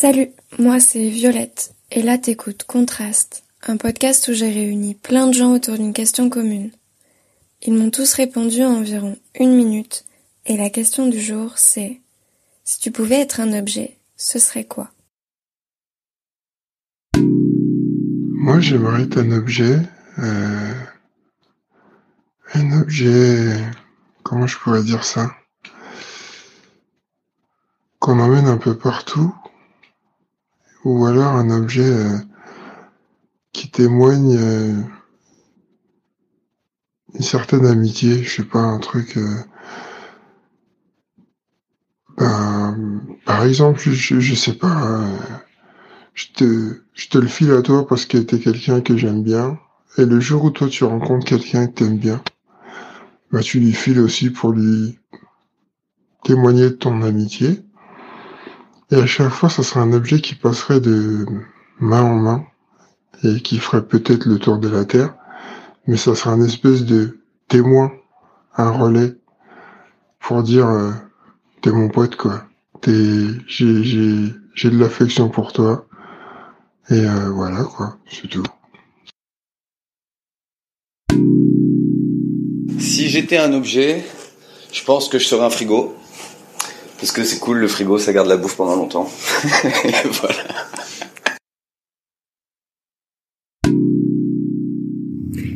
Salut, moi c'est Violette, et là t'écoutes Contraste, un podcast où j'ai réuni plein de gens autour d'une question commune. Ils m'ont tous répondu en environ une minute, et la question du jour c'est si tu pouvais être un objet, ce serait quoi? Moi j'aimerais être un objet, euh, un objet, comment je pourrais dire ça? Qu'on emmène un peu partout, ou alors un objet euh, qui témoigne euh, une certaine amitié, je sais pas, un truc. Euh, ben, par exemple, je, je sais pas, je te, je te le file à toi parce que t'es quelqu'un que j'aime bien, et le jour où toi tu rencontres quelqu'un que t'aimes bien, bah tu lui files aussi pour lui témoigner de ton amitié. Et à chaque fois, ça sera un objet qui passerait de main en main et qui ferait peut-être le tour de la Terre, mais ça sera un espèce de témoin, un relais pour dire euh, t'es mon pote quoi, t'es j'ai j'ai j'ai de l'affection pour toi et euh, voilà quoi, c'est tout. Si j'étais un objet, je pense que je serais un frigo. Parce que c'est cool, le frigo, ça garde la bouffe pendant longtemps. Et voilà.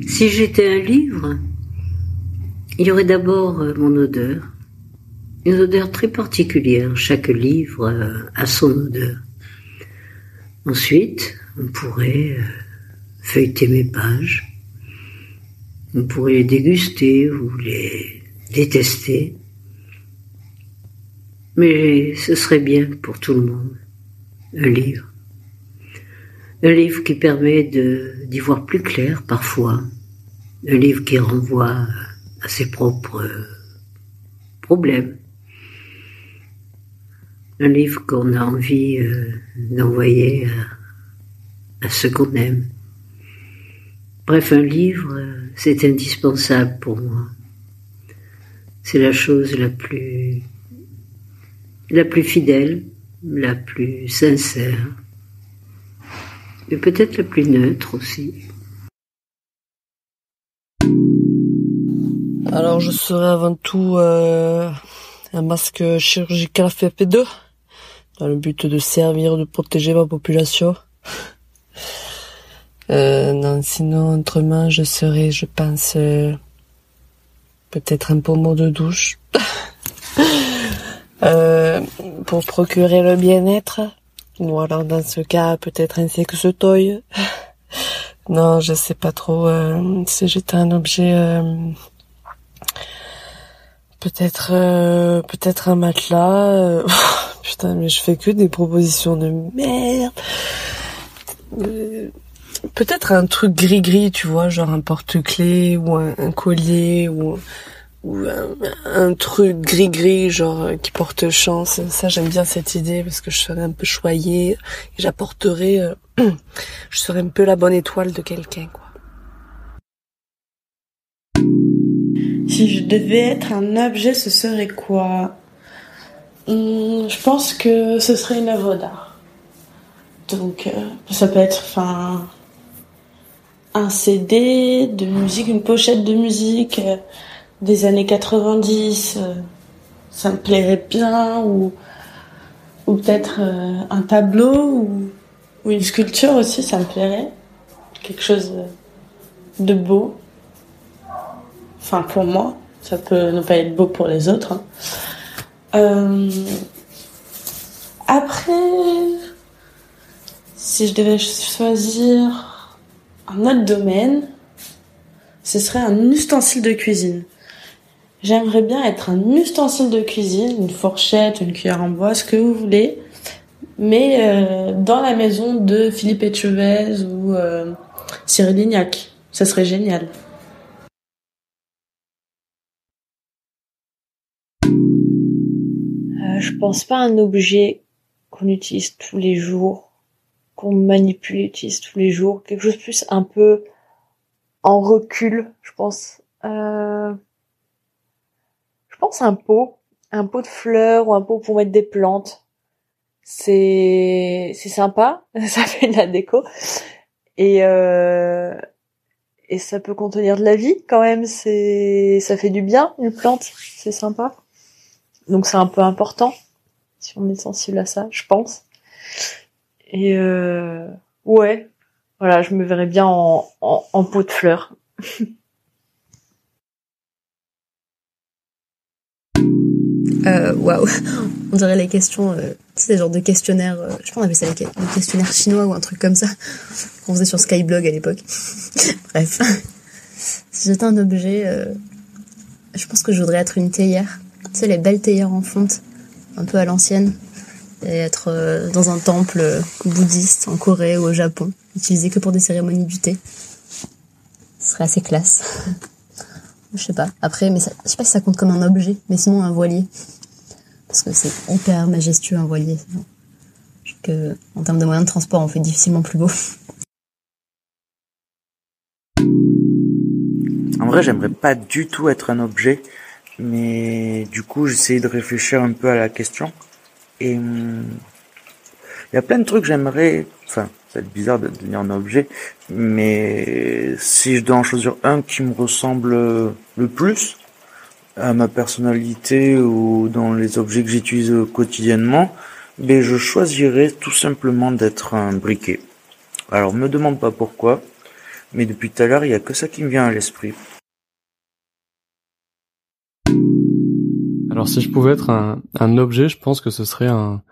Si j'étais un livre, il y aurait d'abord euh, mon odeur. Une odeur très particulière. Chaque livre euh, a son odeur. Ensuite, on pourrait euh, feuilleter mes pages. On pourrait les déguster ou les détester. Mais ce serait bien pour tout le monde. Un livre. Un livre qui permet d'y voir plus clair parfois. Un livre qui renvoie à ses propres problèmes. Un livre qu'on a envie euh, d'envoyer à, à ceux qu'on aime. Bref, un livre, euh, c'est indispensable pour moi. C'est la chose la plus la plus fidèle, la plus sincère, et peut-être la plus neutre aussi. Alors je serai avant tout euh, un masque chirurgical FFP2 dans le but de servir, de protéger ma population. Euh, non, sinon autrement je serai, je pense, euh, peut-être un pommeau de douche. Euh, pour procurer le bien-être. Ou alors dans ce cas peut-être un sextoy. non, je sais pas trop euh, si j'étais un objet. euh, peut-être euh, peut-être un matelas. Putain, mais je fais que des propositions de merde. Peut-être un truc gris-gris, tu vois, genre un porte-clés ou un, un collier ou ou un, truc gris-gris, genre euh, qui porte chance. Ça, j'aime bien cette idée parce que je serais un peu choyée et j'apporterais, euh, je serais un peu la bonne étoile de quelqu'un, quoi. Si je devais être un objet, ce serait quoi? Hum, Je pense que ce serait une œuvre d'art. Donc, euh, ça peut être, enfin, un CD de musique, une pochette de musique des années 90. euh, ça me plairait bien, ou, ou peut-être euh, un tableau ou, une sculpture aussi, ça me plairait. Quelque chose euh, de beau. Enfin, pour moi, ça peut ne pas être beau pour les autres. hein. Après, si je devais choisir un autre domaine, ce serait un ustensile de cuisine. J'aimerais bien être un ustensile de cuisine, une fourchette, une cuillère en bois, ce que vous voulez, mais euh, dans la maison de Philippe Etchevez ou euh, Cyril Lignac. Ça serait génial. Euh, je pense pas à un objet qu'on utilise tous les jours, qu'on manipule utilise tous les jours. Quelque chose de plus un peu en recul, je pense. Pense un pot, un pot de fleurs ou un pot pour mettre des plantes. c'est c'est sympa, ça fait de la déco et euh, et ça peut contenir de la vie quand même. C'est ça fait du bien une plante, c'est sympa. Donc c'est un peu important si on est sensible à ça, je pense. Et euh, ouais, voilà, je me verrais bien en, en, en pot de fleurs. Euh, waouh, on dirait les questions, euh, sais, genre de questionnaires, euh, je pense qu'on appelait ça les, les questionnaires chinois ou un truc comme ça, qu'on faisait sur Skyblog à l'époque. Bref. Si j'étais un objet, euh, je pense que je voudrais être une théière. Tu sais, les belles théières en fonte, un peu à l'ancienne, et être dans un temple bouddhiste en Corée ou au Japon, utilisé que pour des cérémonies du thé. Ce serait assez classe. Je sais pas. Après, mais je sais pas si ça compte comme un objet, mais sinon un voilier. Parce que c'est hyper majestueux un voilier. En termes de moyens de transport, on fait difficilement plus beau. En vrai, j'aimerais pas du tout être un objet, mais du coup, j'essaye de réfléchir un peu à la question. Et hum, il y a plein de trucs que j'aimerais, enfin, ça va être bizarre de devenir un objet, mais si je dois en choisir un qui me ressemble le plus à ma personnalité ou dans les objets que j'utilise quotidiennement, ben je choisirais tout simplement d'être un briquet. Alors me demande pas pourquoi, mais depuis tout à l'heure il y a que ça qui me vient à l'esprit. Alors si je pouvais être un, un objet, je pense que ce serait un,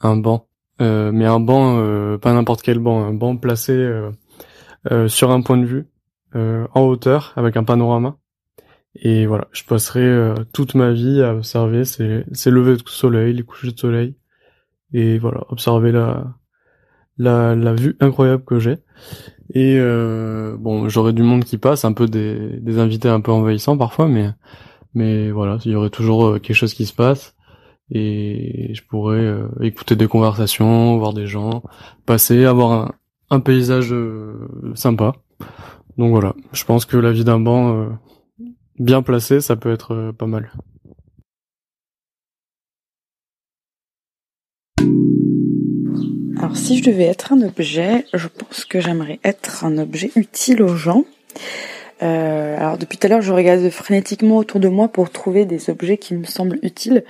un banc. Euh, mais un banc, euh, pas n'importe quel banc, un banc placé euh, sur un point de vue, en hauteur, avec un panorama. Et voilà, je passerai toute ma vie à observer ces, ces levées de soleil, les couchers de soleil, et voilà, observer la, la, la vue incroyable que j'ai. Et euh, bon, j'aurai du monde qui passe, un peu des, des invités un peu envahissants parfois, mais mais voilà, il y aurait toujours quelque chose qui se passe et je pourrais euh, écouter des conversations, voir des gens passer, avoir un, paysage euh, sympa. Donc voilà, je pense que la vie d'un banc euh, bien placé, ça peut être euh, pas mal. Alors si je devais être un objet, je pense que j'aimerais être un objet utile aux gens. Euh, alors depuis tout à l'heure, je regarde frénétiquement autour de moi pour trouver des objets qui me semblent utiles,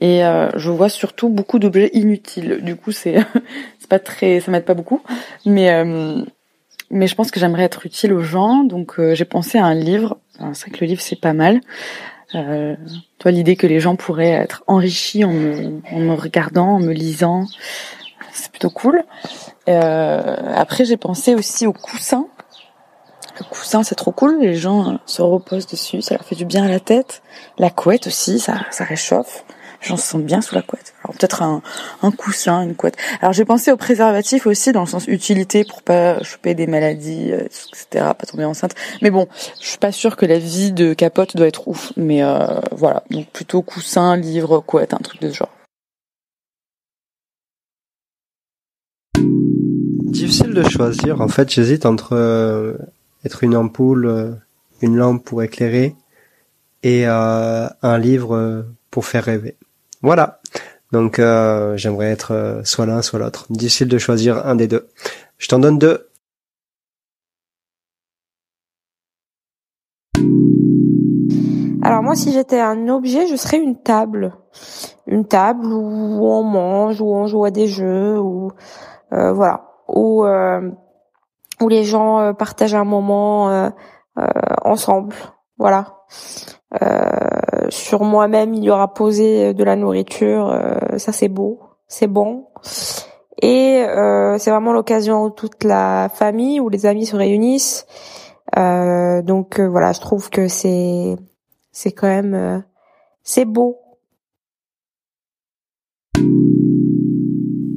et euh, je vois surtout beaucoup d'objets inutiles. Du coup, c'est c'est pas très, ça m'aide pas beaucoup, mais euh, mais je pense que j'aimerais être utile aux gens, donc euh, j'ai pensé à un livre. Alors, C'est vrai que le livre c'est pas mal. Euh, toi, l'idée que les gens pourraient être enrichis en me, en me regardant, en me lisant, c'est plutôt cool. Euh, après, j'ai pensé aussi aux coussins. Le coussin, c'est trop cool. Les gens euh, se reposent dessus, ça leur fait du bien à la tête. La couette aussi, ça, ça réchauffe. Les gens se sentent bien sous la couette. Alors peut-être un, un coussin, une couette. Alors j'ai pensé au préservatif aussi dans le sens utilité pour pas choper des maladies, euh, etc. Pas tomber enceinte. Mais bon, je suis pas sûre que la vie de capote doit être ouf. Mais euh, voilà, donc plutôt coussin, livre, couette, un truc de ce genre. Difficile de choisir. En fait, j'hésite entre être une ampoule, euh, une lampe pour éclairer et euh, un livre euh, pour faire rêver. Voilà. Donc j'aimerais être soit l'un, soit l'autre. Difficile de choisir un des deux. Je t'en donne deux. Alors moi, si j'étais un objet, je serais une table. Une table où on mange, où on joue à des jeux, où euh, voilà, où les gens euh, partagent un moment euh, euh, ensemble. Voilà. Sur moi-même, il y aura posé de la nourriture. ça, c'est beau, c'est bon. Et euh, c'est vraiment l'occasion où toute la famille ou les amis se réunissent. Euh, donc voilà, je trouve que c'est c'est quand même c'est beau.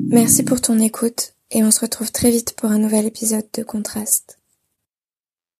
Merci pour ton écoute et on se retrouve très vite pour un nouvel épisode de Contraste.